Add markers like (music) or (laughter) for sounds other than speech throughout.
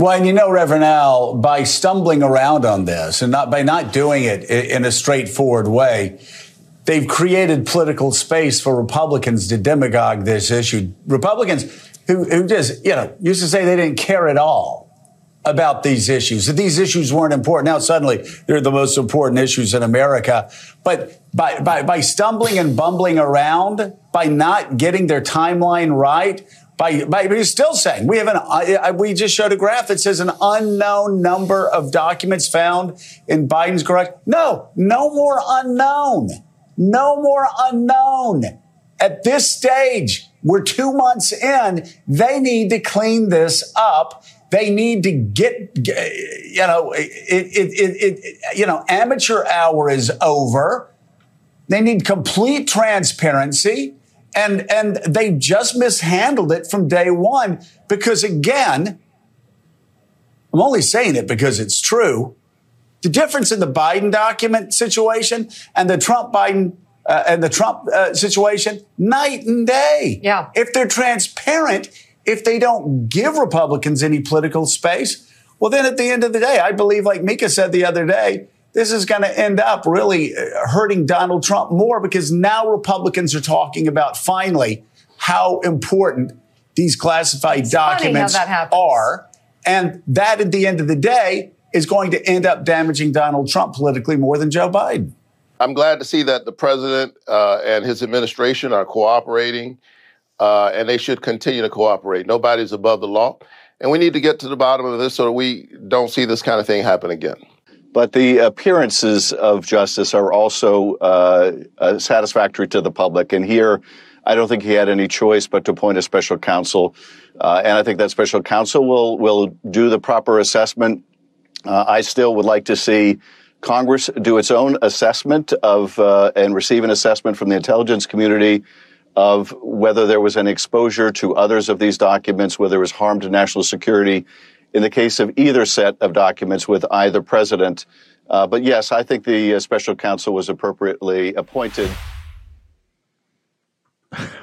Well, and you know, Reverend Al, by stumbling around on this and not by not doing it in a straightforward way, they've created political space for Republicans to demagogue this issue. Republicans who, who just, you know, used to say they didn't care at all about these issues, that these issues weren't important. Now suddenly they're the most important issues in America. But by, by, by stumbling and bumbling around, by not getting their timeline right, by, by he's still saying we have an uh, we just showed a graph that says an unknown number of documents found in Biden's garage. No, no more unknown. No more unknown. At this stage, we're two months in. They need to clean this up. They need to get, you know, it, it, it, it, you know, amateur hour is over. They need complete transparency. And, and they just mishandled it from day one because again, I'm only saying it because it's true. The difference in the Biden document situation and the Trump Biden uh, and the Trump uh, situation, night and day. Yeah. If they're transparent, if they don't give Republicans any political space, well, then at the end of the day, I believe, like Mika said the other day, this is going to end up really uh, hurting Donald Trump more because now Republicans are talking about finally how important these classified it's documents are. And that at the end of the day is going to end up damaging Donald Trump politically more than Joe Biden. I'm glad to see that the president uh, and his administration are cooperating, uh, and they should continue to cooperate. Nobody's above the law. And we need to get to the bottom of this so that we don't see this kind of thing happen again. But the appearances of justice are also uh, uh, satisfactory to the public. And here, I don't think he had any choice but to appoint a special counsel. Uh, and I think that special counsel will will do the proper assessment. Uh, I still would like to see Congress do its own assessment of uh, and receive an assessment from the intelligence community of whether there was an exposure to others of these documents, whether there was harm to national security in the case of either set of documents with either president. Uh, but yes, I think the uh, special counsel was appropriately appointed.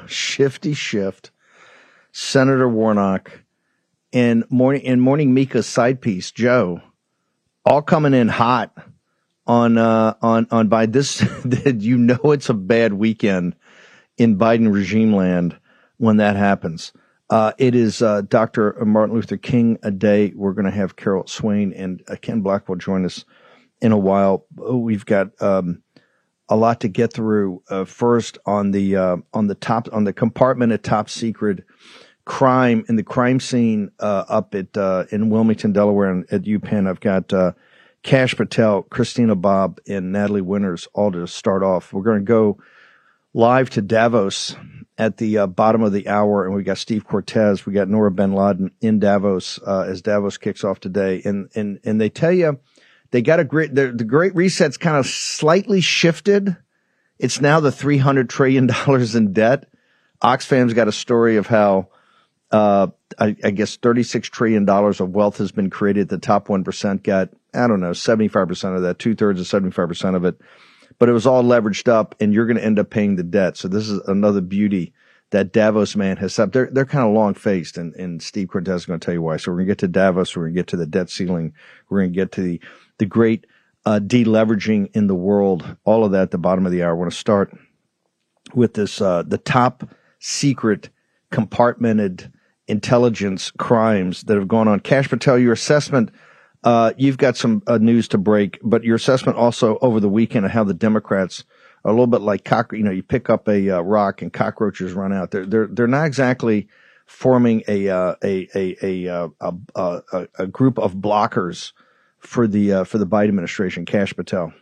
Shifty Schiff, Senator Warnock, and morning and morning Mika's side piece, Joe, all coming in hot on uh, on on by this. (laughs) you know, it's a bad weekend in Biden regime land when that happens. Uh, it is uh, Dr. Martin Luther King a day. We're going to have Carol Swain and uh, Ken Blackwell join us in a while. We've got um, a lot to get through. Uh, first, on the uh, on the top on the compartment of top secret crime in the crime scene uh, up at in Wilmington, Delaware, and at UPenn. I've got Kash Patel, Christina Bobb, and Natalie Winters all to start off. We're going to go live to Davos at the uh, bottom of the hour, and we got Steve Cortes, we got Noor bin Laden in Davos uh, as Davos kicks off today, and and and they tell you they got a great the, the Great Reset's kind of slightly shifted. It's now the three hundred trillion (laughs) dollars in debt. Oxfam's got a story of how uh, I, I, guess thirty six trillion dollars of wealth has been created. The top one percent got I don't know seventy five percent of that, two thirds of seventy five percent of it but it was all leveraged up and you're going to end up paying the debt. So this is another beauty that Davos man has set up. They're, they're kind of long faced and, and Steve Cortes is going to tell you why. So we're going to get to Davos. We're going to get to the debt ceiling. We're going to get to the, the great, uh, deleveraging in the world. All of that at the bottom of the hour. I want to start with this, uh, the top secret compartmented intelligence crimes that have gone on. Kash Patel, your assessment uh, you've got some uh, news to break, but your assessment also over the weekend of how the Democrats are a little bit like cock. You know, you pick up a uh, rock and cockroaches run out. They're they're they're not exactly forming a uh, a a a, uh, a, a, a group of blockers for the uh, for the Biden administration. Kash Patel.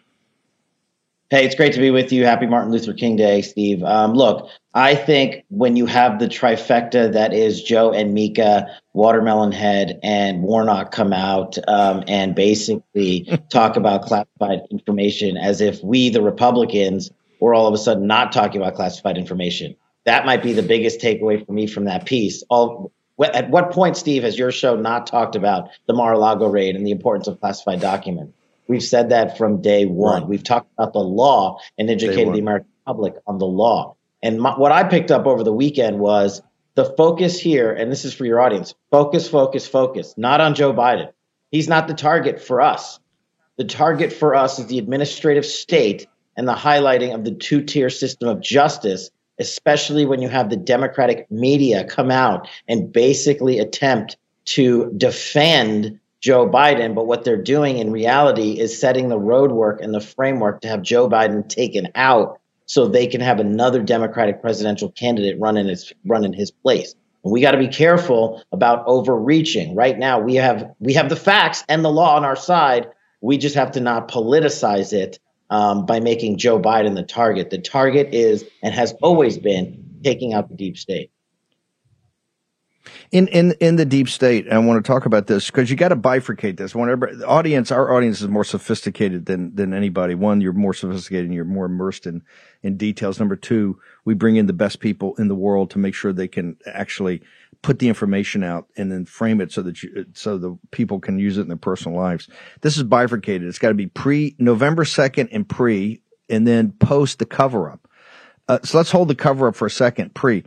Hey, it's great to be with you. Happy Martin Luther King Day, Steve. Um, look, I think when you have the trifecta that is Joe and Mika, Watermelon Head, and Warnock come out um, and basically (laughs) talk about classified information as if we, the Republicans, were all of a sudden not talking about classified information. That might be the biggest takeaway for me from that piece. All, at what point, Steve, has your show not talked about the Mar-a-Lago raid and the importance of classified documents? We've said that from day one. Right. We've talked about the law and educated the American public on the law. And my, what I picked up over the weekend was the focus here, and this is for your audience focus, focus, focus, not on Joe Biden. He's not the target for us. The target for us is the administrative state and the highlighting of the two tier system of justice, especially when you have the Democratic media come out and basically attempt to defend Joe Biden, but what they're doing in reality is setting the roadwork and the framework to have Joe Biden taken out so they can have another Democratic presidential candidate run in his run in his place. And we got to be careful about overreaching. Right now, we have we have the facts and the law on our side. We just have to not politicize it um, by making Joe Biden the target. The target is and has always been taking out the deep state in in in the deep state. I want to talk about this because you got to bifurcate this. Whenever the audience, our audience is more sophisticated than than anybody. One, you're more sophisticated and you're more immersed in in details. Number two, we bring in the best people in the world to make sure they can actually put the information out and then frame it so that you, so the people can use it in their personal lives. This is bifurcated. It's got to be pre November second and pre, and then post the cover up. Uh, so let's hold the cover up for a second. Pre.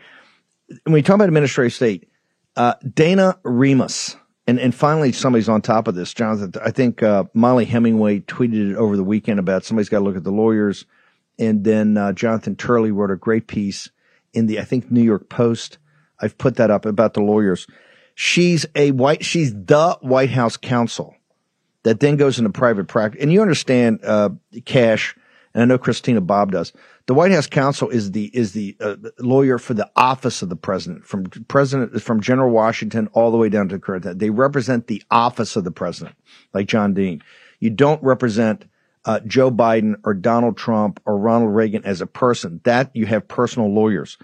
When we talk about administrative state, uh, Dana Remus. And, and finally, somebody's on top of this, Jonathan. I think uh, Mollie Hemingway tweeted it over the weekend about somebody's got to look at the lawyers. And then uh, Jonathan Turley wrote a great piece in the, I think, New York Post. I've put that up about the lawyers. She's a white, she's the White House counsel that then goes into private practice. And you understand, uh, Kash, and I know Christina Bobb does. The White House counsel is the is the uh, lawyer for the office of the president, from president from General Washington all the way down to current. They represent the office of the president, like John Dean. You don't represent uh, Joe Biden or Donald Trump or Ronald Reagan as a person. That you have personal lawyers.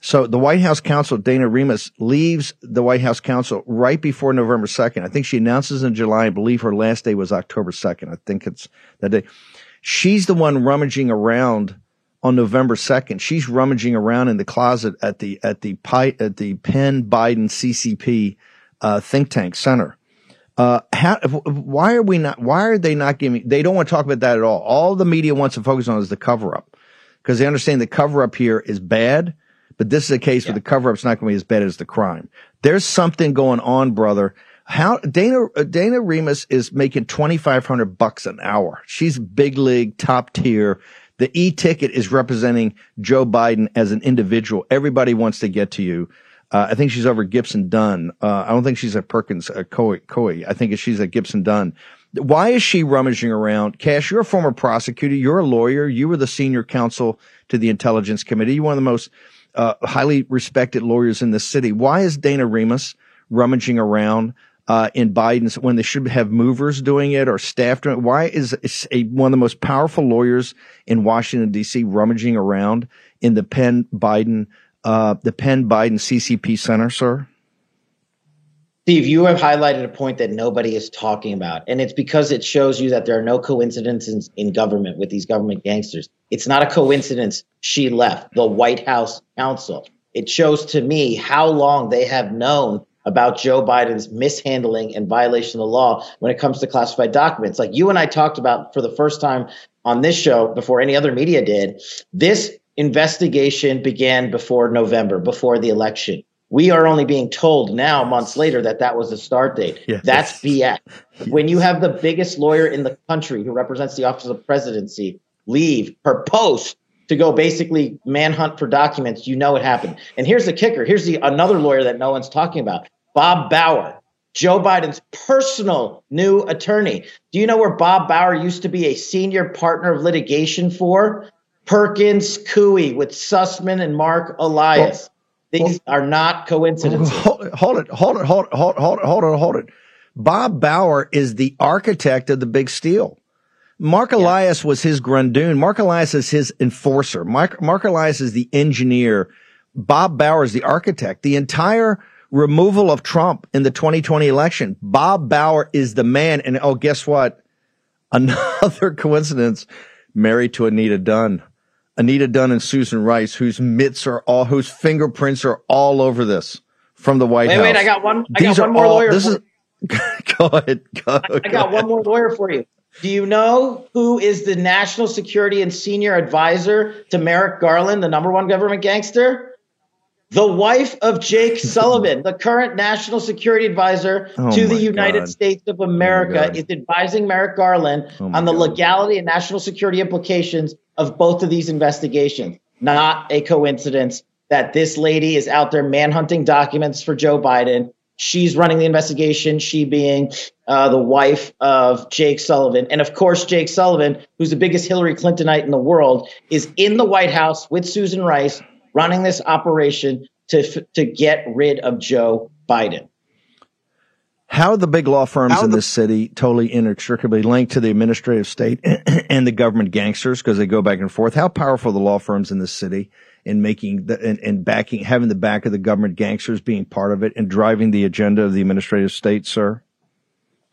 So the White House counsel, Dana Remus, leaves the White House counsel right before November 2nd. I think she announces in July. I believe her last day was October 2nd. I think it's that day. She's the one rummaging around on November 2nd. She's rummaging around in the closet at the, at the, at the Penn Biden CCP, uh, think tank center. Uh, how, why are we not, why are they not giving, they don't want to talk about that at all. All the media wants to focus on is the cover up because they understand the cover up here is bad, but this is a case yeah. where the cover up's not going to be as bad as the crime. There's something going on, brother. How Dana uh, Dana Remus is making twenty five hundred bucks an hour. She's big league, top tier. The e-ticket is representing Joe Biden as an individual. Everybody wants to get to you. Uh, I think she's over Gibson Dunn. Uh, I don't think she's at Perkins uh, Coie. I think she's at Gibson Dunn. Why is she rummaging around? Kash, you're a former prosecutor. You're a lawyer. You were the senior counsel to the Intelligence Committee. You're one of the most uh, highly respected lawyers in the city. Why is Dana Remus rummaging around uh, in Biden's when they should have movers doing it or staff doing it? Why is a, one of the most powerful lawyers in Washington D.C. rummaging around in the Penn Biden uh, the Penn Biden CCP Center, sir? Steve, you have highlighted a point that nobody is talking about, and it's because it shows you that there are no coincidences in government with these government gangsters. It's not a coincidence she left the White House counsel. It shows to me how long they have known about Joe Biden's mishandling and violation of the law when it comes to classified documents. Like you and I talked about for the first time on this show before any other media did, this investigation began before November, before the election. We are only being told now, months later, that that was the start date. That's (laughs) BS. When you have the biggest lawyer in the country who represents the office of presidency leave her post to go basically manhunt for documents, you know it happened. And here's the kicker. Here's the another lawyer that no one's talking about. Bob Bauer, Joe Biden's personal new attorney. Do you know where Bob Bauer used to be a senior partner of litigation for? Perkins Coie with Sussman and Mark Elias. Well, These well, are not coincidences. Hold it, hold it, hold it, hold it, hold it, hold it, hold it, hold it. Bob Bauer is the architect of the big steal. Mark yeah. Elias was his grundoon. Mark Elias is his enforcer. Mark, Mark Elias is the engineer. Bob Bauer is the architect. The entire removal of Trump in the 2020 election, Bob Bauer is the man. And oh, guess what? (laughs) Another coincidence, married to Anita Dunn. Anita Dunn and Susan Rice, whose mitts are all, whose fingerprints are all over this from the White wait, House. Wait, I got one. I These got one more all, lawyer. This is, (laughs) go ahead. Go, I, I got ahead. one more lawyer for you. Do you know who is the national security and senior advisor to Merrick Garland, the number one government gangster? The wife of Jake (laughs) Sullivan, the current national security advisor oh to the United God. States of America, oh is advising Merrick Garland oh on the God. legality and national security implications of both of these investigations. Not a coincidence that this lady is out there manhunting documents for Joe Biden She's running the investigation, she being uh, the wife of Jake Sullivan. And of course, Jake Sullivan, who's the biggest Hillary Clintonite in the world, is in the White House with Susan Rice running this operation to, to get rid of Joe Biden. How the big law firms How in the- this city totally inextricably linked to the administrative state (clears throat) and the government gangsters because they go back and forth? How powerful the law firms in this city? in making the, and, and backing, having the back of the government gangsters being part of it and driving the agenda of the administrative state, sir?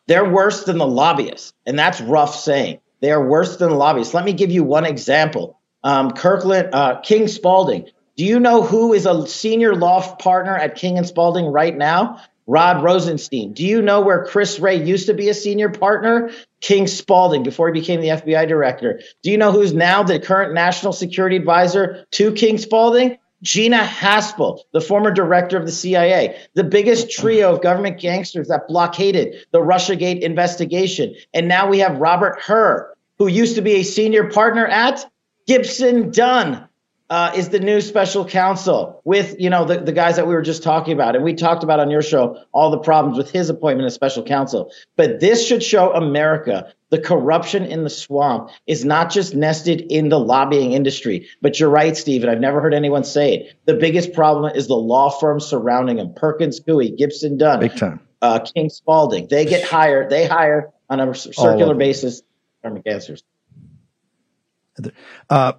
They're worse than the lobbyists. And that's rough saying. They are worse than the lobbyists. Let me give you one example. Um, Kirkland, uh, King Spalding. Do you know who is a senior law partner at King and Spalding right now? Rod Rosenstein. Do you know where Chris Wray used to be a senior partner? King Spalding before he became the FBI director. Do you know who's now the current national security advisor to King Spalding? Gina Haspel, the former director of the CIA, the biggest trio of government gangsters that blockaded the Russiagate investigation. And now we have Robert Hur, who used to be a senior partner at Gibson Dunn, uh, is the new special counsel with you know the, the guys that we were just talking about. And we talked about on your show all the problems with his appointment as special counsel. But this should show america the corruption in the swamp is not just nested in the lobbying industry. But you're right stephen i've never heard anyone say it. The biggest problem is the law firms surrounding him. Perkins coie gibson dunn big time. uh, king spalding. They get hired they hire on a circular basis government answers uh,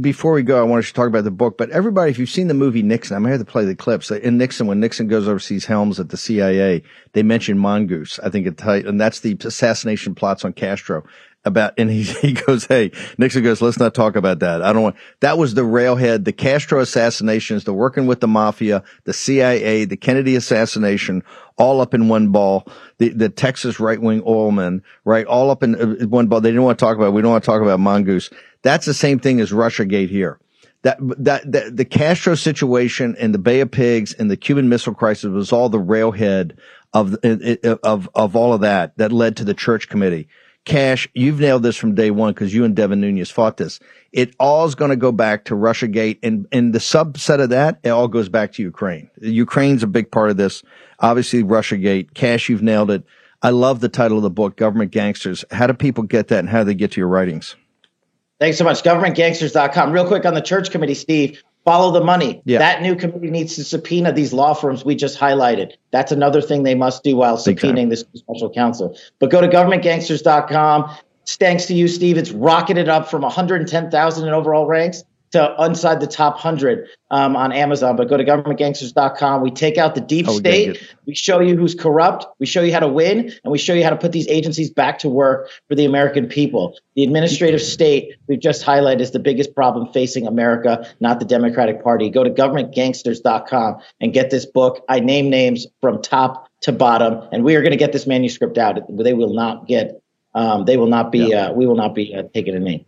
before we go, I want to talk about the book, but everybody, if you've seen the movie Nixon, I'm going to play the clips. In Nixon, when Nixon goes overseas Helms at the CIA, they mention Mongoose. I think it, and that's the assassination plots on Castro about, and he, (laughs) he goes, Hey, Nixon goes, let's not talk about that. I don't want, that was the railhead, the Castro assassinations, the working with the mafia, the CIA, the Kennedy assassination, all up in one ball. The, the Texas right wing oilmen, right? All up in uh, one ball. They didn't want to talk about, it. we don't want to talk about Mongoose. That's the same thing as Russiagate here. That, that, that, the Castro situation and the Bay of Pigs and the Cuban Missile Crisis was all the railhead of, of, of all of that that led to the church committee. Kash, you've nailed this from day one because you and Devin Nunes fought this. It all is going to go back to Russiagate and, and the subset of that, it all goes back to Ukraine. Ukraine's a big part of this. Obviously, Russiagate. Kash, you've nailed it. I love the title of the book, Government Gangsters. How do people get that and how do they get to your writings? Thanks so much. Governmentgangsters.com. Real quick on the church committee, Steve. Follow the money. Yeah. That new committee needs to subpoena these law firms we just highlighted. That's another thing they must do while subpoenaing this special counsel. But go to governmentgangsters.com. Thanks to you, Steve. It's rocketed up from 110,000 in overall ranks to inside the top 100 um, on Amazon, but go to governmentgangsters.com. We take out the deep oh, state. We show you who's corrupt. We show you how to win, and we show you how to put these agencies back to work for the American people. The administrative state we've just highlighted is the biggest problem facing America, not the Democratic Party. Go to governmentgangsters.com and get this book. I name names from top to bottom, and we are going to get this manuscript out. They will not get. Um, they will not be. Yeah. Uh, we will not be uh, taking a name.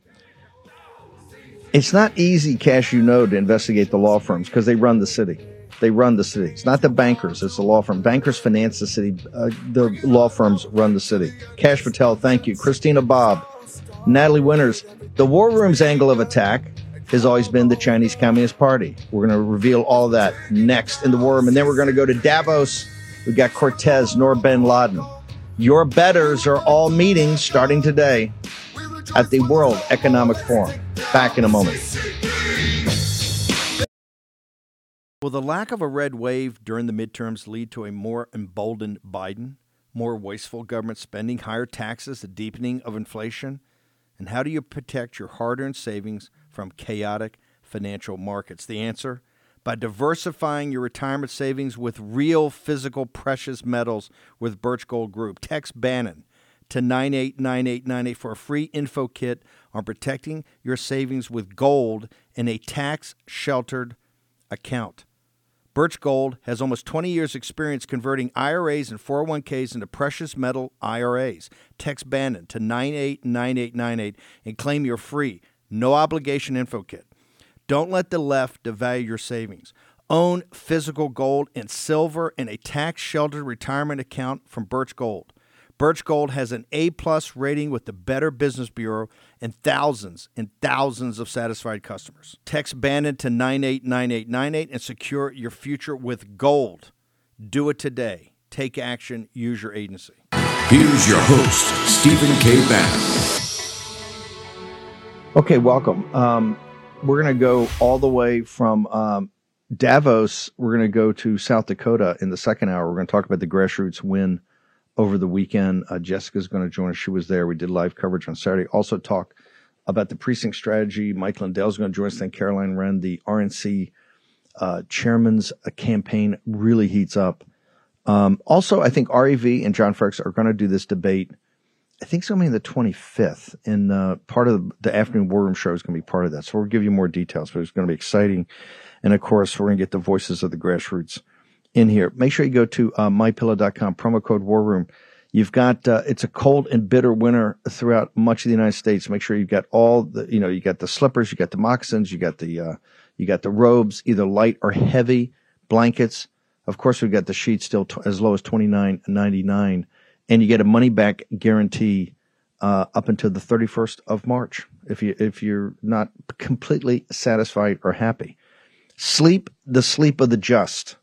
It's not easy, Kash, you know, to investigate the law firms because they run the city. They run the city. It's not the bankers, it's the law firm. Bankers finance the city. Uh, the law firms run the city. Kash Patel, thank you. Christina Bobb, Natalie Winters. The war room's angle of attack has always been the Chinese Communist Party. We're going to reveal all that next in the war room. And then we're going to go to Davos. We've got Cortes, Noor bin Laden. Your betters are all meeting starting today. at the World Economic Forum. Back in a moment. Will the lack of a red wave during the midterms lead to a more emboldened Biden? More wasteful government spending, higher taxes, the deepening of inflation? And how do you protect your hard earned savings from chaotic financial markets? The answer? By diversifying your retirement savings with real physical precious metals with Birch Gold Group. Text Bannon to 989898 for a free info kit on protecting your savings with gold in a tax sheltered account. Birch Gold has almost 20 years' experience converting IRAs and 401ks into precious metal IRAs. Text Bannon to 989898 and claim your free, no obligation info kit. Don't let the left devalue your savings. Own physical gold and silver in a tax sheltered retirement account from Birch Gold. Birch Gold has an A plus rating with the Better Business Bureau and thousands and thousands of satisfied customers. Text Bannon to 989898 and secure your future with gold. Do it today. Take action. Use your agency. Here's your host, Stephen K. Bannon. Okay, welcome. Um, we're going to go all the way from um, Davos. We're going to go to South Dakota in the second hour. We're going to talk about the grassroots win over the weekend. Uh, Jessica's going to join us. She was there. We did live coverage on Saturday. Also talk about the precinct strategy. Mike Lindell's going to join us. Then Caroline Wren, the RNC uh, chairman's uh, campaign really heats up. Um, also, I think REV and John Fredericks are going to do this debate. I think it's going to be the 25th, and uh, part of the afternoon war room show is going to be part of that. So we'll give you more details, but it's going to be exciting. And of course, we're going to get the voices of the grassroots in here. Make sure you go to uh, mypillow.com, promo code war room. You've got uh, it's a cold and bitter winter throughout much of the United States. Make sure you've got all the you know you got the slippers, you got the moccasins, you got the uh, you got the robes, either light or heavy blankets. Of course, we've got the sheets still t- as low as twenty nine ninety nine, and you get a money back guarantee uh, up until the thirty first of March if you if you're not completely satisfied or happy. Sleep the sleep of the just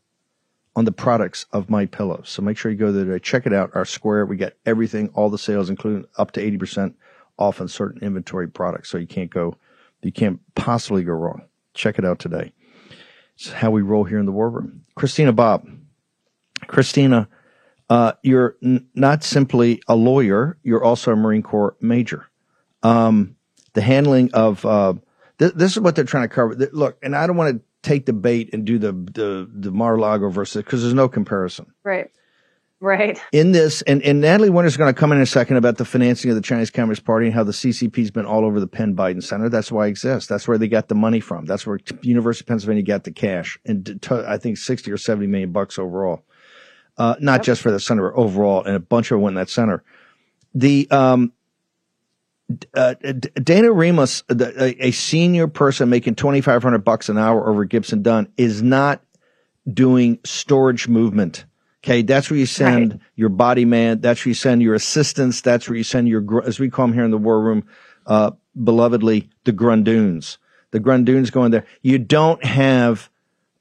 on the products of my pillows. So make sure you go there today. check it out. Our square, we get everything, all the sales, including up to 80% off on certain inventory products. So you can't go, you can't possibly go wrong. Check it out today. It's how we roll here in the war room. Christina Bobb. Christina, uh, you're n- not simply a lawyer, you're also a Marine Corps major. Um, the handling of, uh, th- this is what they're trying to cover. Look, and I don't want to take the bait and do the the the Mar-a-Lago versus because there's no comparison. Right. Right. In this, and, and Natalie Winter's going to come in, a second about the financing of the Chinese Communist Party and how the CCP's been all over the Penn Biden Center. That's why it exists. That's where they got the money from. That's where University of Pennsylvania got the cash, and I think sixty or seventy million bucks overall. Uh, not yep. just for the center, overall, and a bunch of them went in that center. The um, uh, Dana Remus, a, senior person making twenty five hundred bucks an hour over Gibson Dunn, is not doing storage movement. Okay, that's where you send right. your body man. That's where you send your assistants. That's where you send your, as we call them here in the war room, uh, belovedly, the grundoons. The grundoons going there. You don't have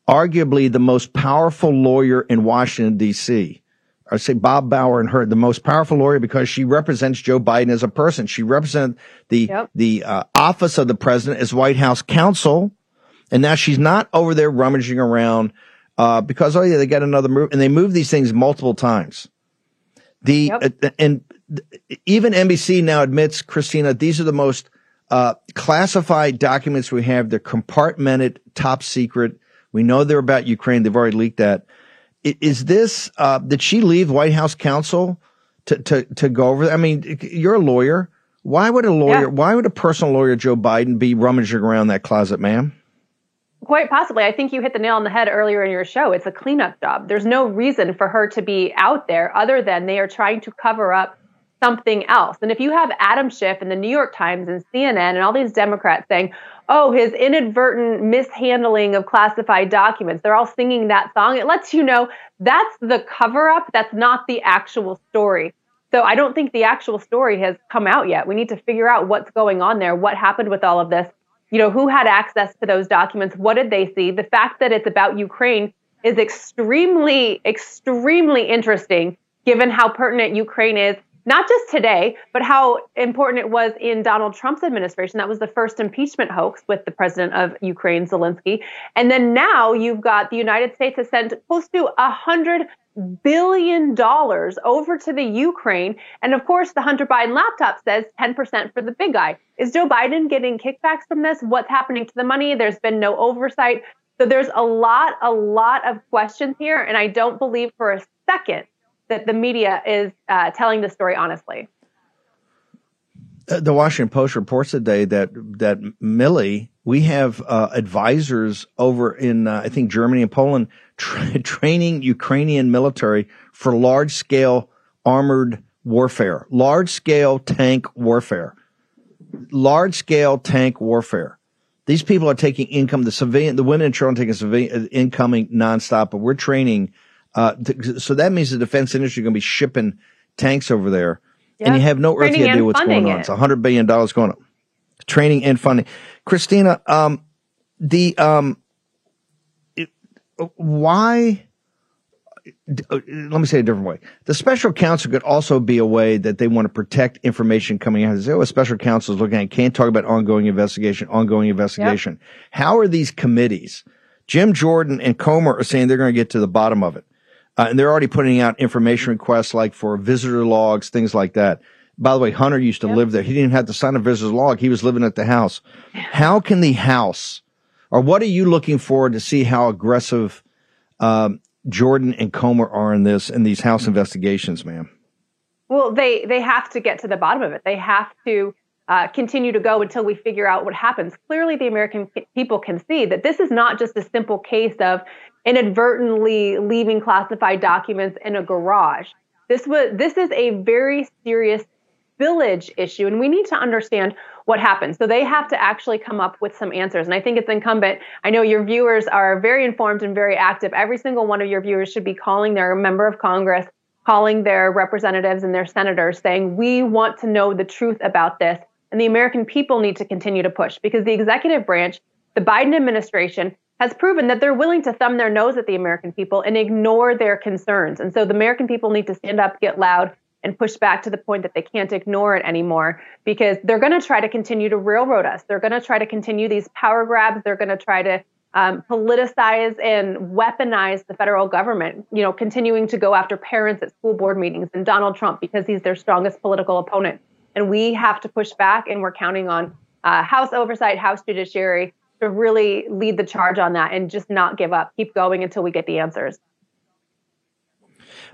arguably the most powerful lawyer in Washington D.C. I say Bob Bauer and her, the most powerful lawyer because she represents Joe Biden as a person. She represents the yep. the uh, office of the president as White House counsel, and now she's not over there rummaging around uh, because oh yeah, they got another move, and they move these things multiple times. The yep. uh, and even NBC now admits, Christina, these are the most uh, classified documents we have. They're compartmented, top secret. We know they're about Ukraine. They've already leaked that is this uh, did she leave White House counsel to to to go over? I mean, you're a lawyer. Why would a lawyer? Yeah. Why would a personal lawyer, Joe Biden, be rummaging around that closet, ma'am? Quite possibly. I think you hit the nail on the head earlier in your show. It's a cleanup job. There's no reason for her to be out there other than they are trying to cover up something else. And if you have Adam Schiff and the New York Times and CNN and all these Democrats saying, oh, his inadvertent mishandling of classified documents. They're all singing that song. It lets you know that's the cover up, that's not the actual story. So I don't think the actual story has come out yet. We need to figure out what's going on there, what happened with all of this. You know, who had access to those documents? What did they see? The fact that it's about Ukraine is extremely, extremely interesting given how pertinent Ukraine is not just today, but how important it was in Donald Trump's administration. That was the first impeachment hoax with the president of Ukraine, Zelensky. And then now you've got the United States has sent close to a hundred billion dollars over to the Ukraine. And of course, the Hunter Biden laptop says 10% for the big guy. Is Joe Biden getting kickbacks from this? What's happening to the money? There's been no oversight. So there's a lot, a lot of questions here. And I don't believe for a second that the media is uh, telling the story honestly. Uh, the Washington Post reports today that that Milley, we have uh, advisors over in uh, I think Germany and Poland (laughs) tra- training Ukrainian military for large scale armored warfare, large scale tank warfare, large scale tank warfare. These people are taking income. The civilian, the women and children taking civilian uh, incoming nonstop, but we're training. Uh, th- so that means the defense industry is going to be shipping tanks over there and you have no earthly idea what's going on. It. It's a hundred billion dollars going on. Training and funding. Christina, um, the um, it, why? Uh, let me say it a different way. The special counsel could also be a way that they want to protect information coming out. They say, oh, a special counsel is looking at can't talk about ongoing investigation, ongoing investigation. Yep. How are these committees? Jim Jordan and Comer are saying they're going to get to the bottom of it. Uh, and they're already putting out information requests like for visitor logs, things like that. By the way, Hunter used to yep. live there. He didn't have to sign a visitor log. He was living at the house. How can the house, or what are you looking for to see how aggressive um, Jordan and Comer are in this in these house investigations, ma'am? Well, they they have to get to the bottom of it. They have to uh, continue to go until we figure out what happens. Clearly, the American people can see that this is not just a simple case of inadvertently leaving classified documents in a garage. This was this is a very serious village issue, and we need to understand what happened. So they have to actually come up with some answers. And I think it's incumbent. I know your viewers are very informed and very active. Every single one of your viewers should be calling their member of Congress, calling their representatives and their senators, saying, We want to know the truth about this. And the American people need to continue to push because the executive branch, the Biden administration, has proven that they're willing to thumb their nose at the American people and ignore their concerns. And so the American people need to stand up, get loud, and push back to the point that they can't ignore it anymore because they're going to try to continue to railroad us. They're going to try to continue these power grabs. They're going to try to um, politicize and weaponize the federal government, you know, continuing to go after parents at school board meetings and Donald Trump because he's their strongest political opponent. And we have to push back, and we're counting on uh, House oversight, House judiciary really lead the charge on that and just not give up. Keep going until we get the answers.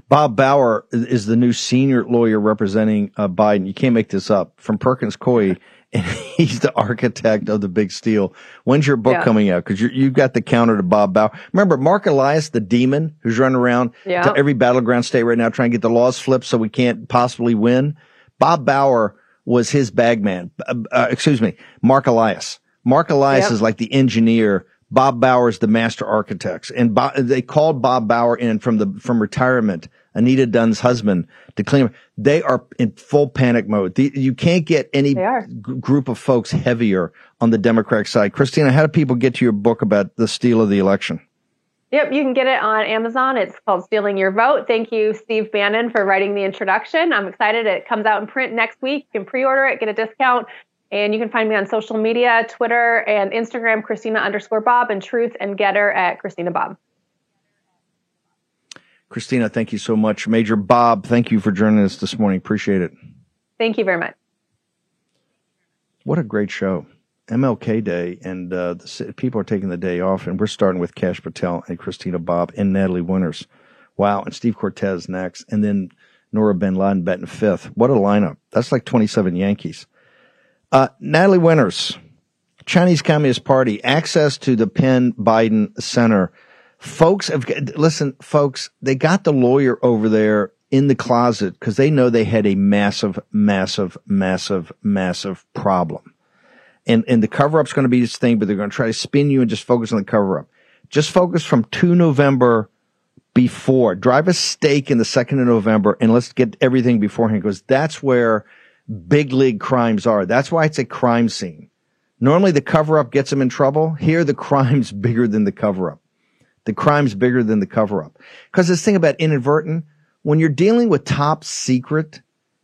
Bob Bauer is the new senior lawyer representing uh, Biden. You can't make this up. From Perkins Coie, (laughs) and he's the architect of the big steal. When's your book yeah. coming out? Because you've got the counter to Bob Bauer. Remember Mark Elias, the demon who's running around yeah. to every battleground state right now trying to get the laws flipped so we can't possibly win? Bob Bauer was his bagman. Uh, uh, excuse me, Mark Elias. Mark Elias yep. is like the engineer. Bob Bauer is the master architects, and Bob, they called Bob Bauer in from the from retirement. Anita Dunn's husband to clean. They are in full panic mode. The, you can't get any g- group of folks heavier on the Democratic side. Christina, how do people get to your book about the steal of the election? Yep, you can get it on Amazon. It's called Stealing Your Vote. Thank you, Steve Bannon, for writing the introduction. I'm excited. It comes out in print next week. You can pre order it, get a discount. And you can find me on social media, Twitter and Instagram, Christina underscore Bobb, and Truth and Gettr at Christina Bobb. Christina, thank you so much. Major Bobb, thank you for joining us this morning. Appreciate it. Thank you very much. What a great show. MLK Day, and uh, the, people are taking the day off, and we're starting with Kash Patel and Christina Bobb and Natalie Winters. Wow, and Steve Cortes next, and then Noor bin Laden betting fifth. What a lineup. That's like 27 Yankees. Uh, Natalie Winters, Chinese Communist Party, access to the Penn Biden Center. Folks have, listen, folks, they got the lawyer over there in the closet because they know they had a massive, massive, massive, massive problem. And, and the cover up's going to be this thing, but they're going to try to spin you and just focus on the cover up. Just focus from 2 November before. Drive a stake in the 2nd of November and let's get everything beforehand because that's where big league crimes are. That's why it's a crime scene. Normally the cover up gets them in trouble. Here the crime's (laughs) bigger than the cover up. The crime's bigger than the cover up. Because this thing about inadvertent, when you're dealing with top secret,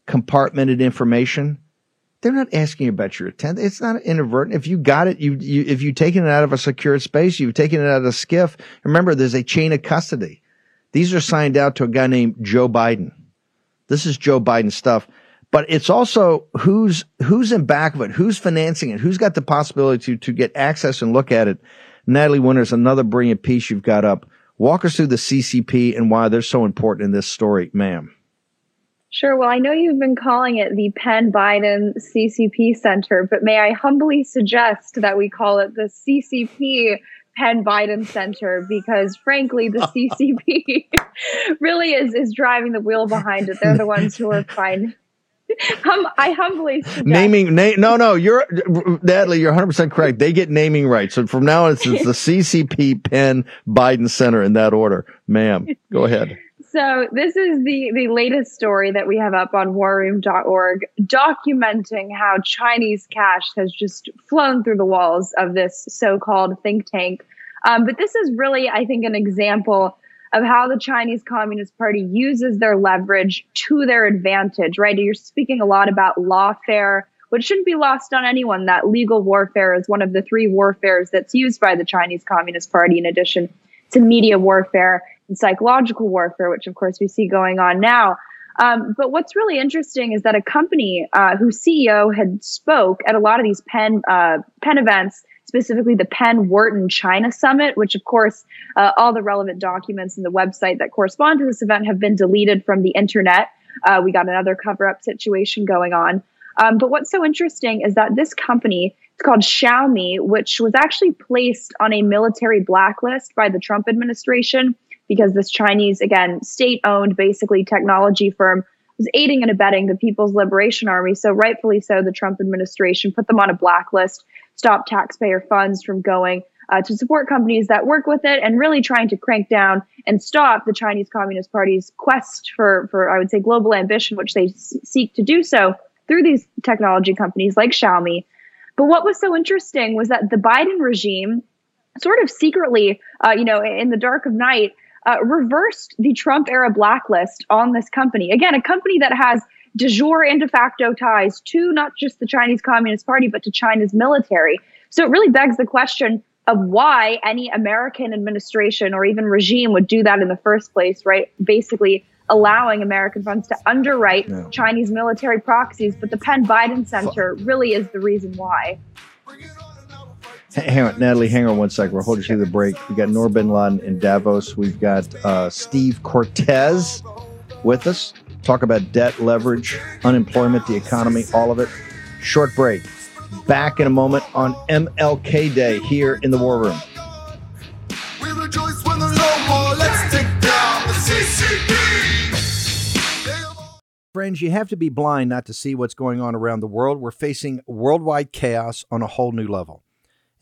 compartmented information, they're not asking about your intent. It's not inadvertent. If you got it, you, you if you've taken it out of a secured space, you've taken it out of a SCIF. Remember, there's a chain of custody. These are signed out to a guy named Joe Biden. This is Joe Biden stuff. But it's also who's who's in back of it, who's financing it, who's got the possibility to, to get access and look at it. Natalie Winters, another brilliant piece you've got up. Walk us through the CCP and why they're so important in this story, ma'am. Sure. Well, I know you've been calling it the Penn Biden CCP Center, but may I humbly suggest that we call it the CCP Penn Biden Center because, frankly, the CCP (laughs) really is is driving the wheel behind it. They're the ones who are fine. (laughs) Hum, I humbly suggest. naming. Na- no, no, you're Natalie. You're 100 percent correct. They get naming rights. So from now on, it's, it's the (laughs) CCP Penn Biden Center in that order, ma'am. Go ahead. So this is the the latest story that we have up on warroom.org documenting how Chinese cash has just flown through the walls of this so-called think tank. Um, but this is really, I think, an example of how the Chinese Communist Party uses their leverage to their advantage, right? You're speaking a lot about lawfare, which shouldn't be lost on anyone that legal warfare is one of the three warfares that's used by the Chinese Communist Party in addition to media warfare and psychological warfare, which of course we see going on now. Um, but what's really interesting is that a company uh, whose CEO had spoke at a lot of these pen uh, Penn events, specifically the Penn Wharton China Summit, which of course uh, all the relevant documents and the website that correspond to this event have been deleted from the internet. Uh, we got another cover up situation going on. Um, but what's so interesting is that this company it's called Xiaomi, which was actually placed on a military blacklist by the Trump administration because this Chinese, again, state owned, basically technology firm was aiding and abetting the People's Liberation Army. So, rightfully so, the Trump administration put them on a blacklist, stopped taxpayer funds from going uh, to support companies that work with it, and really trying to crank down and stop the Chinese Communist Party's quest for, for I would say, global ambition, which they s- seek to do so through these technology companies like Xiaomi. But what was so interesting was that the Biden regime, sort of secretly, uh, you know, in the dark of night, uh, reversed the Trump era blacklist on this company. Again, a company that has de jure and de facto ties to not just the Chinese Communist Party, but to China's military. So it really begs the question of why any American administration or even regime would do that in the first place, right? Basically, allowing American funds to underwrite no. Chinese military proxies. But the Penn Biden Center really is the reason why. Hang on, Natalie, hang on one second. We're holding you through the break. We've got Noor bin Laden in Davos. We've got uh, Steve Cortes with us. Talk about debt, leverage, unemployment, the economy, all of it. Short break. Back in a moment on MLK Day here in the War Room. Friends, you have to be blind not to see what's going on around the world. We're facing worldwide chaos on a whole new level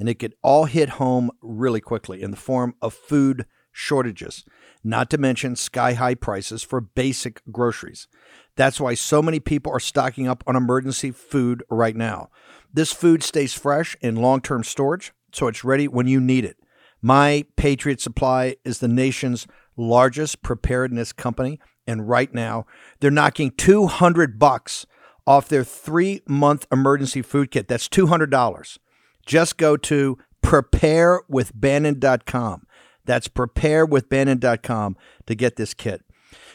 and it could all hit home really quickly in the form of food shortages, not to mention sky high prices for basic groceries. That's why so many people are stocking up on emergency food right now. This food stays fresh in long term storage, so it's ready when you need it. My Patriot Supply is the nation's largest preparedness company, and right now they're knocking 200 bucks off their three month emergency food kit. That's $200. Just go to preparewithbannon.com. That's preparewithbannon.com to get this kit.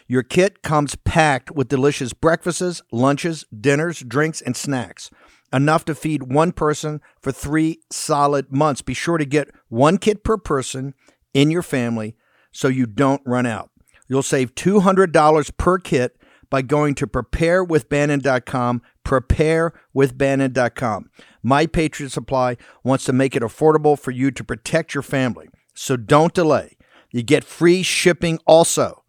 Your kit comes packed with delicious breakfasts, lunches, dinners, drinks, and snacks. Enough to feed one person for three solid months. Be sure to get one kit per person in your family so you don't run out. You'll save $200 per kit by going to preparewithbannon.com, preparewithbannon.com. My Patriot Supply wants to make it affordable for you to protect your family. So don't delay. You get free shipping also.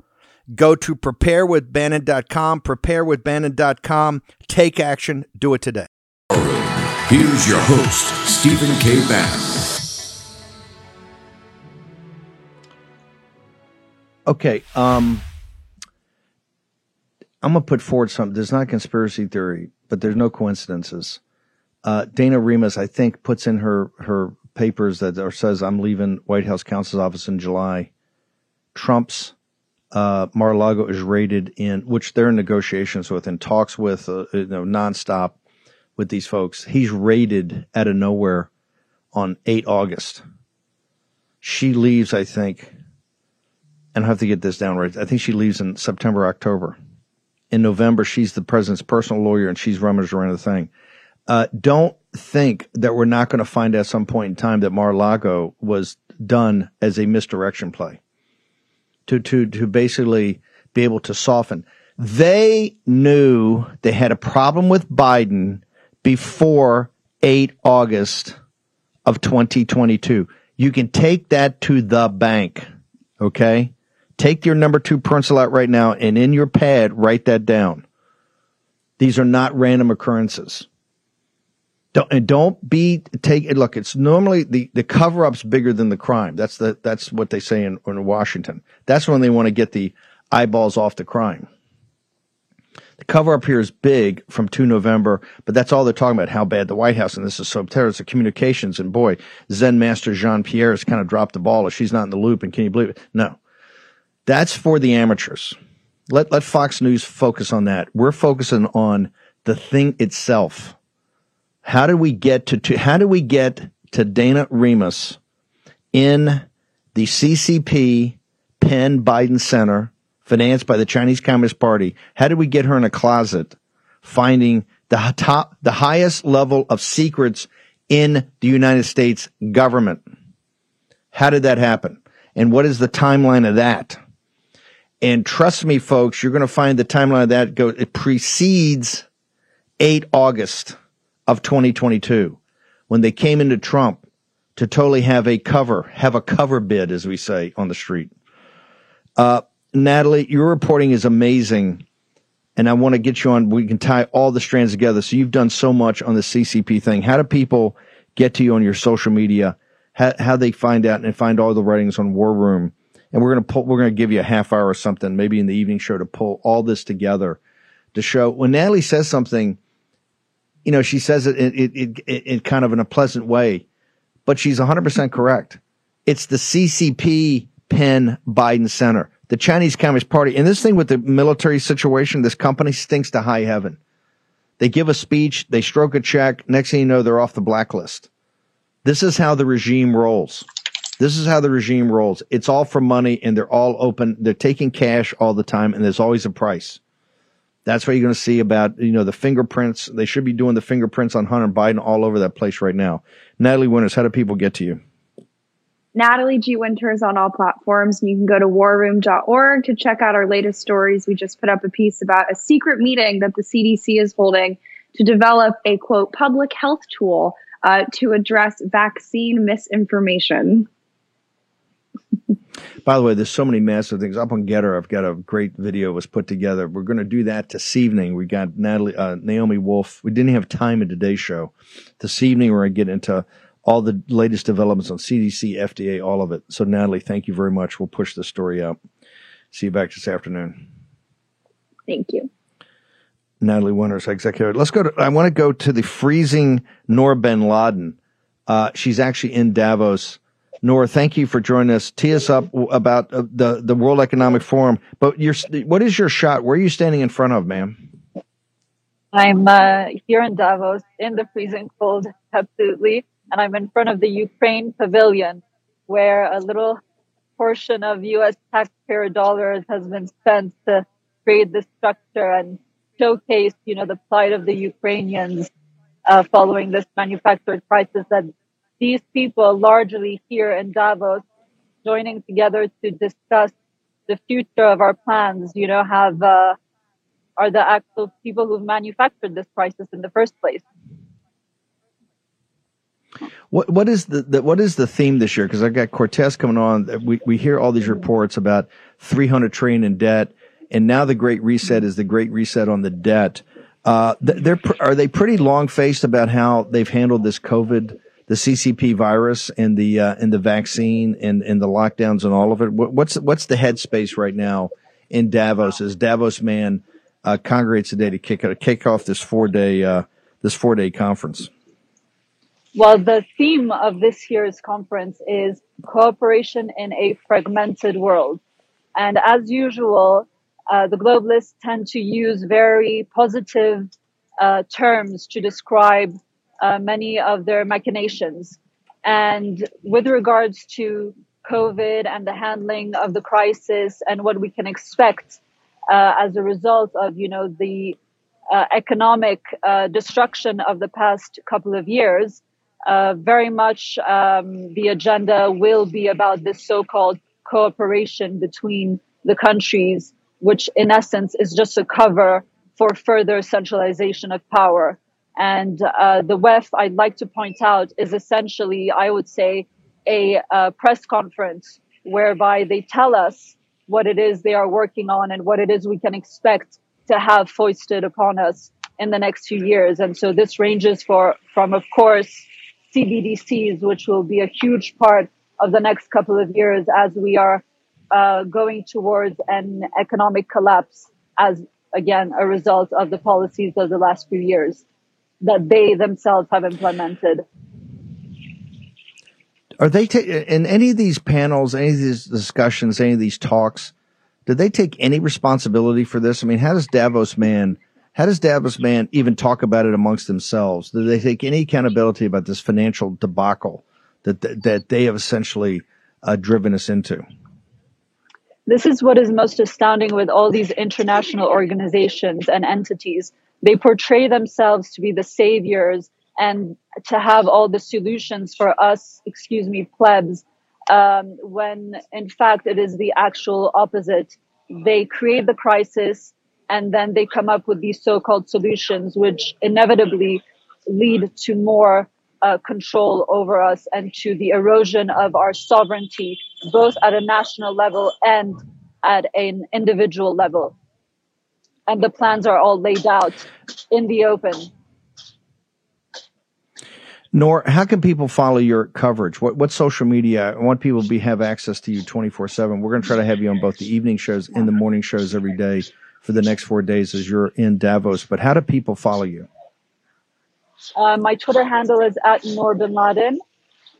Go to preparewithbannon.com, preparewithbannon.com. Take action, do it today. Here's your host, Stephen K. Bannon. Okay, um, I'm gonna put forward something. There's not conspiracy theory, but there's no coincidences. Uh, Dana Remus, I think, puts in her her papers that or says I'm leaving White House counsel's office in July. Trump's uh, Mar-a-Lago is raided in, which they're in negotiations with and talks with, uh, you know, nonstop with these folks. He's raided out of nowhere on 8 August. She leaves, I think, and I have to get this down right. I think she leaves in September, October. In November, she's the president's personal lawyer and she's rummaged around the thing. Uh, don't think that we're not going to find at some point in time that Mar-a-Lago was done as a misdirection play to, to, to basically be able to soften. They knew they had a problem with Biden before 8 August of 2022. You can take that to the bank. Okay. Take your number two pencil out right now and in your pad, write that down. These are not random occurrences. Don't, and don't be take look. It's normally the, the cover up's bigger than the crime. That's the that's what they say in, in Washington. That's when they want to get the eyeballs off the crime. The cover up here is big from 2 November, but that's all they're talking about, how bad the White House, and this is so terrible. It's the communications, and boy, Zen Master Jean Pierre has kind of dropped the ball. If she's not in the loop, and can you believe it? No. That's for the amateurs. Let, let Fox News focus on that. We're focusing on the thing itself. How did we get to, to how do we get to Dana Remus in the CCP Penn Biden Center financed by the Chinese Communist Party. How did we get her in a closet finding the top, the highest level of secrets in the United States government? How did that happen? And what is the timeline of that? And trust me, folks, you're going to find the timeline of that go, it precedes 8 August of 2022 when they came into Trump to totally have a cover, have a cover bid, as we say on the street. Uh, Natalie, your reporting is amazing. And I want to get you on. We can tie all the strands together. So you've done so much on the CCP thing. How do people get to you on your social media? How, how they find out and find all the writings on War Room? And we're going to pull, we're going to give you a half hour or something, maybe in the evening show to pull all this together to show when Natalie says something, you know, she says it in, kind of in a pleasant way, but she's 100% correct. It's the CCP Penn Biden Center the Chinese Communist Party. And this thing with the military situation, this company stinks to high heaven. They give a speech, they stroke a check. Next thing you know, they're off the blacklist. This is how the regime rolls. This is how the regime rolls. It's all for money and they're all open. They're taking cash all the time and there's always a price. That's what you're going to see about, you know, the fingerprints. They should be doing the fingerprints on Hunter Biden all over that place right now. Natalie Winters, how do people get to you? Natalie G. Winters on all platforms. You can go to warroom.org to check out our latest stories. We just put up a piece about a secret meeting that the CDC is holding to develop a quote public health tool uh, to address vaccine misinformation. By the way, there's so many massive things up on Gettr. I've got a great video was put together. We're going to do that this evening. We got Natalie, uh, Naomi Wolf. We didn't have time in today's show. This evening, we're going to get into all the latest developments on CDC, FDA, all of it. So, Natalie, thank you very much. We'll push the story out. See you back this afternoon. Thank you. Natalie Winters, executive. Let's go to, I want to go to the freezing Noor bin Laden. Uh, she's actually in Davos. Nora, thank you for joining us. Tee us up about uh, the, the World Economic Forum. But your, what is your shot? Where are you standing in front of, ma'am? I'm uh, here in Davos in the freezing cold, absolutely and I'm in front of the Ukraine pavilion where a little portion of US taxpayer dollars has been spent to create this structure and showcase, you know, the plight of the Ukrainians uh, following this manufactured crisis that these people largely here in Davos joining together to discuss the future of our plans, you know, have uh, are the actual people who've manufactured this crisis in the first place. What what is the, the what is the theme this year? Because I've got Cortes coming on. We we hear all these reports about 300 trillion in debt, and now the Great Reset is the Great Reset on the debt. Uh, they're are they pretty long faced about how they've handled this COVID, the CCP virus, and the uh, and the vaccine, and and the lockdowns and all of it. What's what's the headspace right now in Davos as Davos man uh, congregates today to kick kick off this four day uh, this four day conference? Well, the theme of this year's conference is cooperation in a fragmented world. And as usual, uh, the globalists tend to use very positive uh, terms to describe uh, many of their machinations. And with regards to COVID and the handling of the crisis and what we can expect uh, as a result of, you know, the uh, economic uh, destruction of the past couple of years, uh, very much um, the agenda will be about this so-called cooperation between the countries, which in essence is just a cover for further centralization of power. And uh, the WEF, I'd like to point out, is essentially, I would say, a, a press conference whereby they tell us what it is they are working on and what it is we can expect to have foisted upon us in the next few years. And so this ranges for from, of course, CBDCs, which will be a huge part of the next couple of years as we are uh, going towards an economic collapse as again a result of the policies of the last few years that they themselves have implemented. Are they ta- in any of these panels, any of these discussions, any of these talks? Did they take any responsibility for this? I mean, how does Davos man, how does Davos man even talk about it amongst themselves? Do they take any accountability about this financial debacle that that, that they have essentially uh, driven us into? This is what is most astounding with all these international organizations and entities. They portray themselves to be the saviors and to have all the solutions for us, excuse me, plebs, um, when in fact it is the actual opposite. They create the crisis and then they come up with these so-called solutions, which inevitably lead to more uh, control over us and to the erosion of our sovereignty, both at a national level and at an individual level. And the plans are all laid out in the open. Noor, how can people follow your coverage? What what social media? I want people to be have access to you twenty four seven. We're going to try to have you on both the evening shows and the morning shows every day for the next four days as you're in Davos. But how do people follow you? Uh, my Twitter handle is at Noor Bin Laden,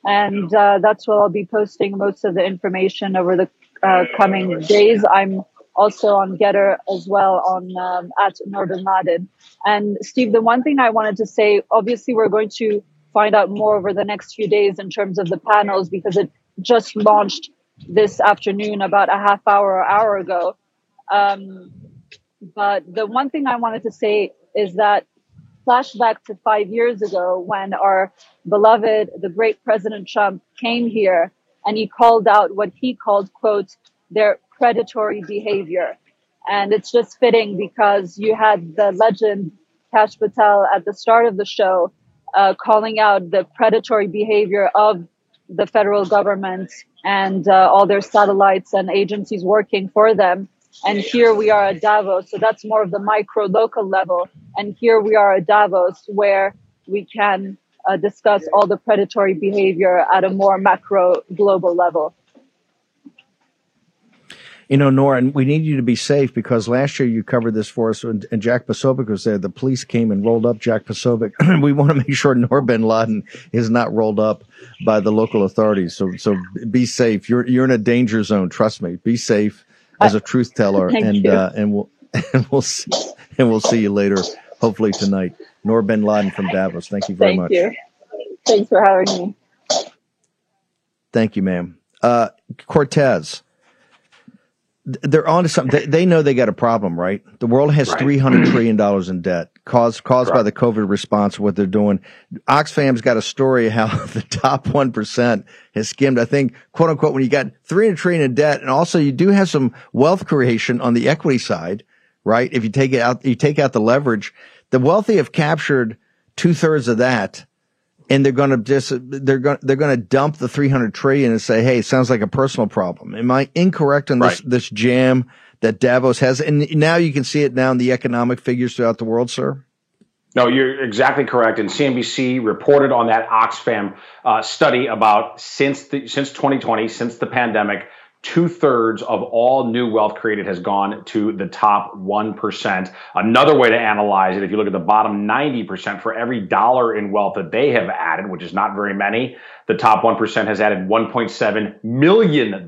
and uh, that's where I'll be posting most of the information over the uh, coming days. I'm also on Gettr as well on um, at Noor bin Laden. And Steve, the one thing I wanted to say, obviously, we're going to find out more over the next few days in terms of the panels because it just launched this afternoon about a half hour or hour ago. Um, but the one thing I wanted to say is that flashback to five years ago when our beloved, the great President Trump came here and he called out what he called, quote, their predatory behavior. And it's just fitting because you had the legend Kash Patel at the start of the show uh, calling out the predatory behavior of the federal government and uh, all their satellites and agencies working for them. And here we are at Davos. So that's more of the micro local level. And here we are at Davos where we can uh, discuss all the predatory behavior at a more macro global level. You know, Nora, and we need you to be safe because last year you covered this for us, and, and Jack Posobiec was there. The police came and rolled up Jack Posobiec. (clears throat) we want to make sure Noor Bin Laden is not rolled up by the local authorities. So, so be safe. You're you're in a danger zone. Trust me. Be safe as a truth teller, (laughs) and uh, and we'll (laughs) and we'll see, and we'll see you later. Hopefully tonight. Noor Bin Laden from Davos. Thank you very Thank much. you. Thanks for having me. Thank you, ma'am. Uh, Cortes they're on to something. They, they, know they got a problem, right? The world has right. three hundred trillion dollars in debt caused caused by the COVID response. What they're doing. Oxfam's got a story how (laughs) the top one percent has skimmed. I think, quote unquote, when you got three hundred trillion in debt, and also you do have some wealth creation on the equity side, right? If you take it out, you take out the leverage. The wealthy have captured two thirds of that and they're going to just they're going they're going to dump the 300 trillion and say hey it sounds like a personal problem am i incorrect on this right. this jam that davos has and now you can see it now in the economic figures throughout the world sir no, you're exactly correct. And CNBC reported on that Oxfam uh, study about since the, since 2020, since the pandemic, two thirds of all new wealth created has gone to the top 1%. Another way to analyze it, if you look at the bottom 90%, for every dollar in wealth that they have added, which is not very many, the top 1% has added $1.7 million.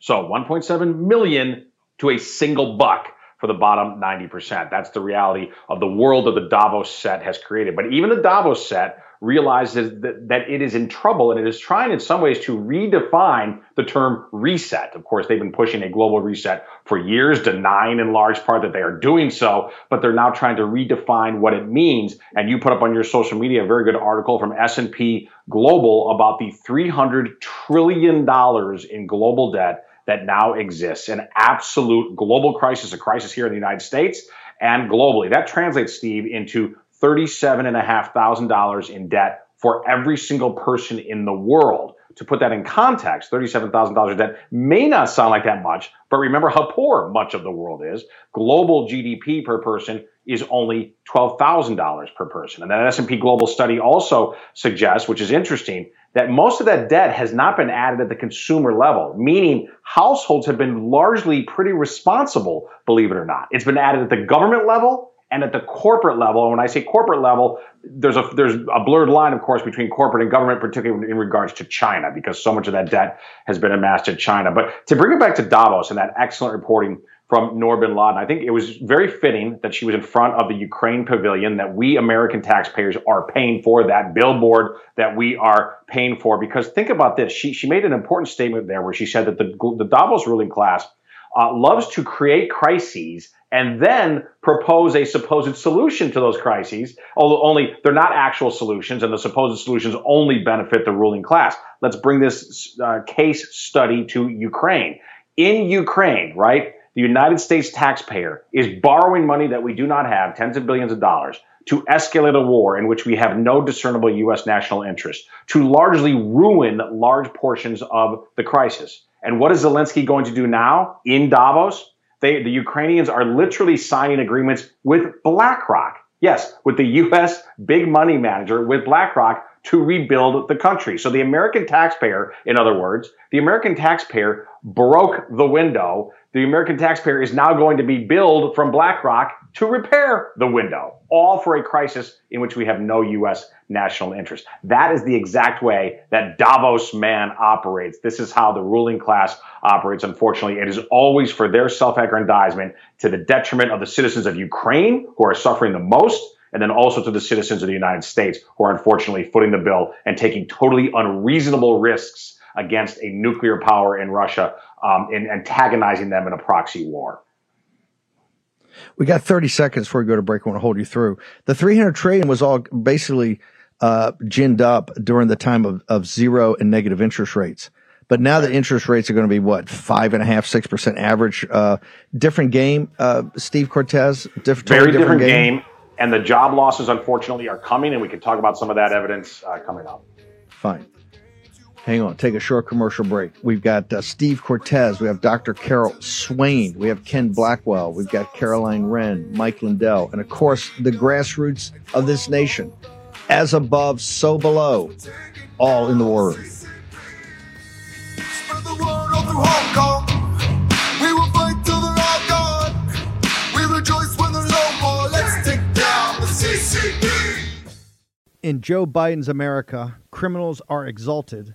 So 1.7 million to a single buck for the bottom 90%. That's the reality of the world that the Davos set has created. But even the Davos set realizes that, that it is in trouble and it is trying in some ways to redefine the term reset. Of course, they've been pushing a global reset for years, denying in large part that they are doing so, but they're now trying to redefine what it means. And you put up on your social media a very good article from S&P Global about the 300 trillion dollars in global debt that now exists, an absolute global crisis, a crisis here in the United States and globally. That translates, Steve, into $37,500 in debt for every single person in the world. To put that in context, $37,000 in debt may not sound like that much, but remember how poor much of the world is. Global GDP per person is only $12,000 per person. And that S&P Global study also suggests, which is interesting, that most of that debt has not been added at the consumer level, meaning households have been largely pretty responsible, believe it or not. It's been added at the government level and at the corporate level. And when I say corporate level, there's a there's a blurred line, of course, between corporate and government, particularly in regards to China, because so much of that debt has been amassed at China. But to bring it back to Davos and that excellent reporting from Noor bin Ladin. I think it was very fitting that she was in front of the Ukraine pavilion that we American taxpayers are paying for, that billboard that we are paying for. Because think about this. She, she made an important statement there where she said that the, the Davos ruling class uh, loves to create crises and then propose a supposed solution to those crises, although only they're not actual solutions, and the supposed solutions only benefit the ruling class. Let's bring this uh, case study to Ukraine. In Ukraine, right? the United States taxpayer is borrowing money that we do not have, tens of billions of dollars, to escalate a war in which we have no discernible U.S. national interest, to largely ruin large portions of the crisis. And what is Zelensky going to do now in Davos? They, the Ukrainians are literally signing agreements with BlackRock. Yes, with the U.S. big money manager, with BlackRock, to rebuild the country. So the American taxpayer, in other words, the American taxpayer broke the window the American taxpayer is now going to be billed from BlackRock to repair the window, all for a crisis in which we have no U.S. national interest. That is the exact way that Davos man operates. This is how the ruling class operates. Unfortunately, it is always for their self aggrandizement to the detriment of the citizens of Ukraine who are suffering the most and then also to the citizens of the United States who are unfortunately footing the bill and taking totally unreasonable risks against a nuclear power in Russia um, and antagonizing them in a proxy war. We got 30 seconds before we go to break. I want to hold you through. The 300 trillion was all basically uh, ginned up during the time of, of zero and negative interest rates. But now the interest rates are going to be what five and a half, six percent average. Uh, different game, uh, Steve Cortes. Diff- Very different, different game. game. And the job losses, unfortunately, are coming, and we can talk about some of that evidence uh, coming up. Fine. Hang on, take a short commercial break. We've got uh, Steve Cortes. we have Dr. Carol Swain, we have Ken Blackwell, we've got Caroline Wren, Mike Lindell, and of course, the grassroots of this nation. As above, so below, all in the Word. In Joe Biden's America, criminals are exalted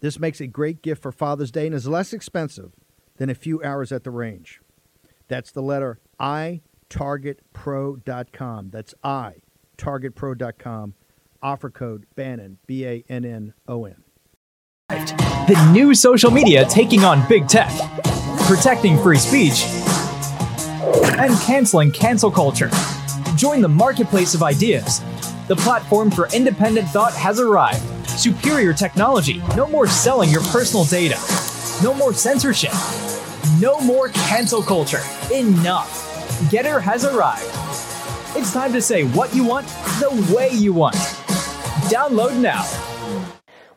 This makes a great gift for Father's Day and is less expensive than a few hours at the range. That's the letter I targetpro.com. That's I targetpro.com. Offer code Bannon B A N N O N. The new social media taking on big tech, protecting free speech, and canceling cancel culture. Join the marketplace of ideas. The platform for independent thought has arrived. Superior technology. No more selling your personal data. No more censorship. No more cancel culture. Enough. Gettr has arrived. It's time to say what you want the way you want. Download now.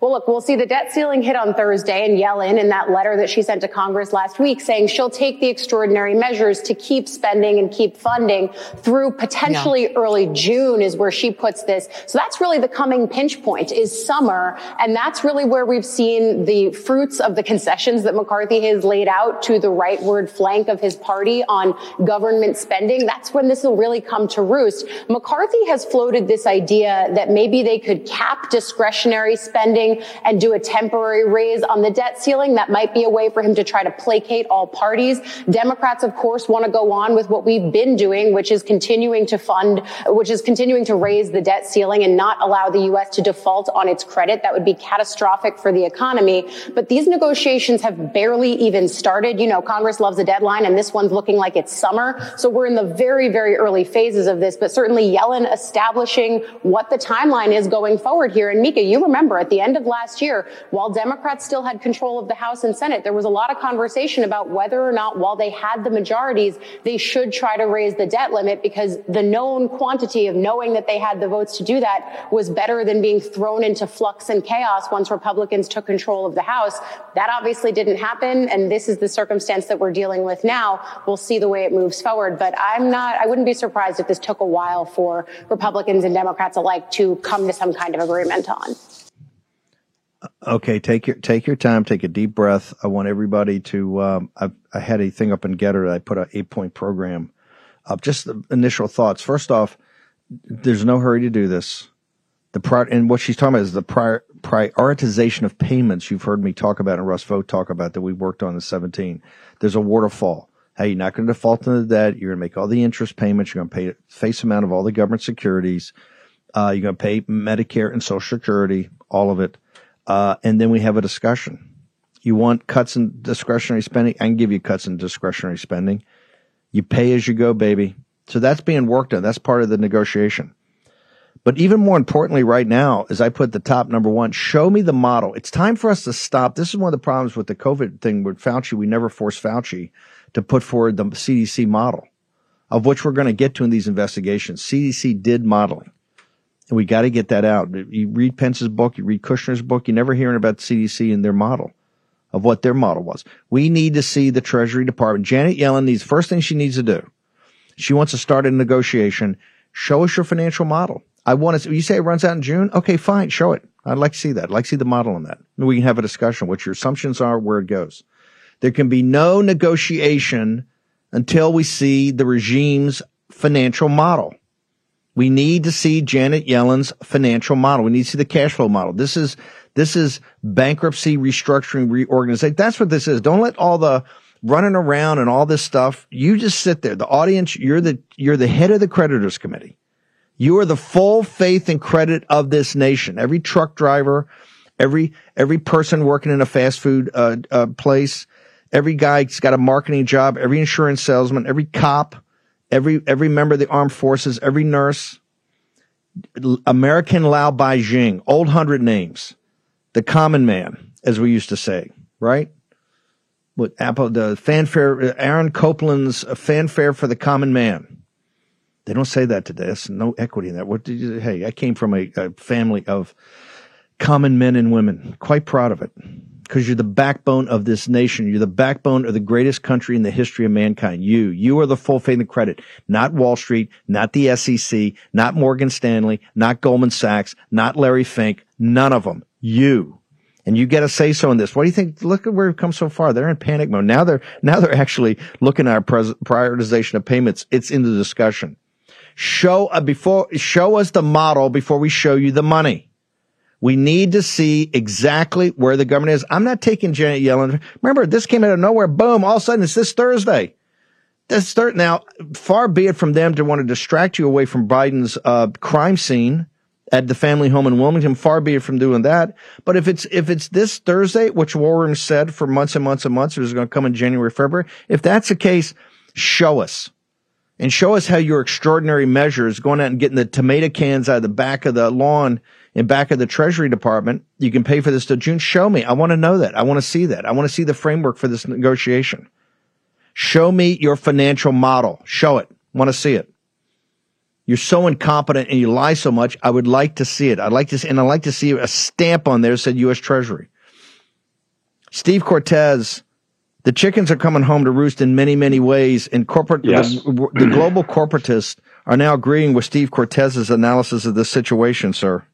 Well, look, we'll see the debt ceiling hit on Thursday and Yellen in in that letter that she sent to Congress last week saying she'll take the extraordinary measures to keep spending and keep funding through potentially yeah. early June is where she puts this. So that's really the coming pinch point is summer. And that's really where we've seen the fruits of the concessions that McCarthy has laid out to the rightward flank of his party on government spending. That's when this will really come to roost. McCarthy has floated this idea that maybe they could cap discretionary spending and do a temporary raise on the debt ceiling. That might be a way for him to try to placate all parties. Democrats, of course, want to go on with what we've been doing, which is continuing to fund, which is continuing to raise the debt ceiling and not allow the U.S. to default on its credit. That would be catastrophic for the economy. But these negotiations have barely even started. You know, Congress loves a deadline and this one's looking like it's summer. So we're in the very, very early phases of this, but certainly Yellen establishing what the timeline is going forward here. And Mika, you remember at the end of of last year, while Democrats still had control of the House and Senate, there was a lot of conversation about whether or not, while they had the majorities, they should try to raise the debt limit because the known quantity of knowing that they had the votes to do that was better than being thrown into flux and chaos once Republicans took control of the House. That obviously didn't happen. And this is the circumstance that we're dealing with now. We'll see the way it moves forward. But I'm not, I wouldn't be surprised if this took a while for Republicans and Democrats alike to come to some kind of agreement on. Okay, take your take your time, take a deep breath. I want everybody to. Um, I, I had a thing up in Gettr. I put an eight point program up. Just the initial thoughts. First off, there's no hurry to do this. The prior, and what she's talking about is the prior, prioritization of payments. You've heard me talk about and Russ Vought talk about that we worked on in 17. There's a waterfall. Hey, you're not going to default into the debt. You're going to make all the interest payments. You're going to pay face amount of all the government securities. Uh, you're going to pay Medicare and Social Security, all of it uh, and then we have a discussion. You want cuts in discretionary spending? I can give you cuts in discretionary spending. You pay as you go, baby. So that's being worked on. That's part of the negotiation. But even more importantly, right now, as I put the top number one, show me the model. It's time for us to stop. This is one of the problems with the COVID thing with Fauci. We never forced Fauci to put forward the CDC model, of which we're going to get to in these investigations. CDC did modeling. And we got to get that out. You read Pence's book, you read Kushner's book, you never hearing about CDC and their model of what their model was. We need to see the Treasury Department. Janet Yellen needs, first thing she needs to do, she wants to start a negotiation. Show us your financial model. I want to, you say it runs out in June? Okay, fine, show it. I'd like to see that. I'd like to see the model on that. And we can have a discussion, what your assumptions are, where it goes. There can be no negotiation until we see the regime's financial model. We need to see Janet Yellen's financial model. We need to see the cash flow model. This is, this is bankruptcy, restructuring, reorganization. That's what this is. Don't let all the running around and all this stuff. You just sit there. The audience, you're the, you're the head of the creditors committee. You are the full faith and credit of this nation. Every truck driver, every, every person working in a fast food, uh, uh, place, every guy's got a marketing job, every insurance salesman, every cop, every every member of the armed forces, every nurse, American laobaixing, old hundred names, the common man, as we used to say, right? With Apple, the fanfare, Aaron Copland's uh, fanfare for the common man. They don't say that today. There's no equity in that. What did you? Hey, I came from a, a family of common men and women. Quite proud of it because you're the backbone of this nation. You're the backbone of the greatest country in the history of mankind. You, you are the full faith and credit, not Wall Street, not the SEC, not Morgan Stanley, not Goldman Sachs, not Larry Fink, none of them. You. And you get a say so in this. What do you think? Look at where we've come so far. They're in panic mode. Now they're, now they're actually looking at our prioritization of payments. It's in the discussion. Show, uh, before, show us the model before we show you the money. We need to see exactly where the government is. I'm not taking Janet Yellen. Remember, this came out of nowhere. Boom. All of a sudden, it's this Thursday. Let's start now. Far be it from them to want to distract you away from Biden's uh, crime scene at the family home in Wilmington. Far be it from doing that. But if it's if it's this Thursday, which War Room said for months and months and months, it was going to come in January, February. If that's the case, show us and show us how your extraordinary measures going out and getting the tomato cans out of the back of the lawn in back of the Treasury Department. You can pay for this till June. Show me. I want to know that. I want to see that. I want to see the framework for this negotiation. Show me your financial model. Show it. Want to see it. You're so incompetent and you lie so much. I would like to see it. I'd like to, and I'd like to see a stamp on there that said U.S. Treasury. Steve Cortes, the chickens are coming home to roost in many, many ways. And corporate, Yes. the, the global corporatists are now agreeing with Steve Cortes's analysis of this situation, sir.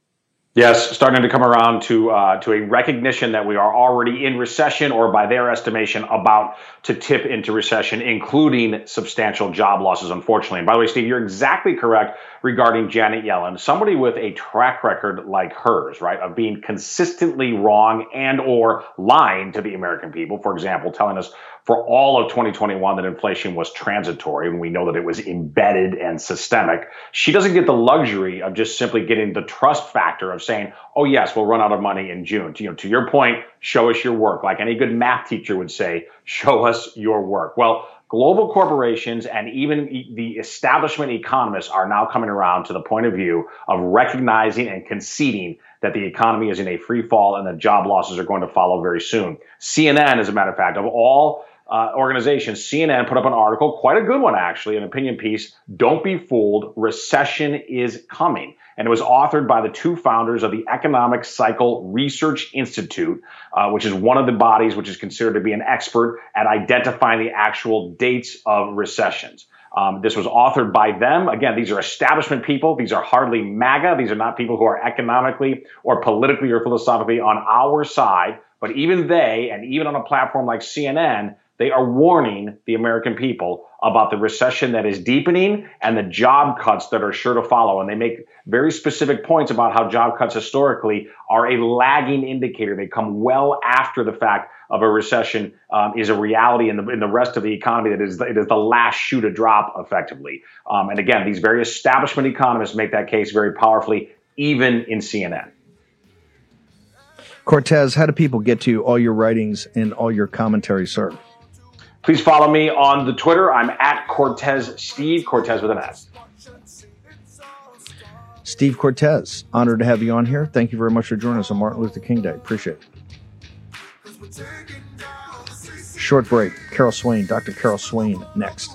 Yes, starting to come around to uh, to a recognition that we are already in recession, or by their estimation, about to tip into recession, including substantial job losses. Unfortunately, and by the way, Steve, you're exactly correct regarding Janet Yellen. Somebody with a track record like hers, right, of being consistently wrong and or lying to the American people. For example, telling us for all of 2021 that inflation was transitory, and we know that it was embedded and systemic. She doesn't get the luxury of just simply getting the trust factor of saying, "Oh yes, we'll run out of money in June." To, you know, to your point, show us your work. Like any good math teacher would say, "Show us your work." Well, global corporations and even the establishment economists are now coming around to the point of view of recognizing and conceding that the economy is in a free fall and that job losses are going to follow very soon. CNN, as a matter of fact, of all uh, organizations, CNN put up an article, quite a good one actually, an opinion piece. Don't be fooled, recession is coming. And it was authored by the two founders of the Economic Cycle Research Institute, uh, which is one of the bodies which is considered to be an expert at identifying the actual dates of recessions. Um, this was authored by them. Again, these are establishment people. These are hardly MAGA. These are not people who are economically or politically or philosophically on our side. But even they, and even on a platform like CNN, they are warning the American people about the recession that is deepening and the job cuts that are sure to follow. And they make very specific points about how job cuts historically are a lagging indicator. They come well after the fact of a recession um, is a reality in the, in the rest of the economy that is, it is the last shoe to drop effectively. Um, and again, these very establishment economists make that case very powerfully, even in CNN. Cortes, how do people get to all your writings and all your commentary, sir? Please follow me on the Twitter. I'm at Cortes Steve, Cortes with an S. Steve Cortes, honored to have you on here. Thank you very much for joining us on Martin Luther King Day. Appreciate it. Short break. Carol Swain, Dr. Carol Swain, next.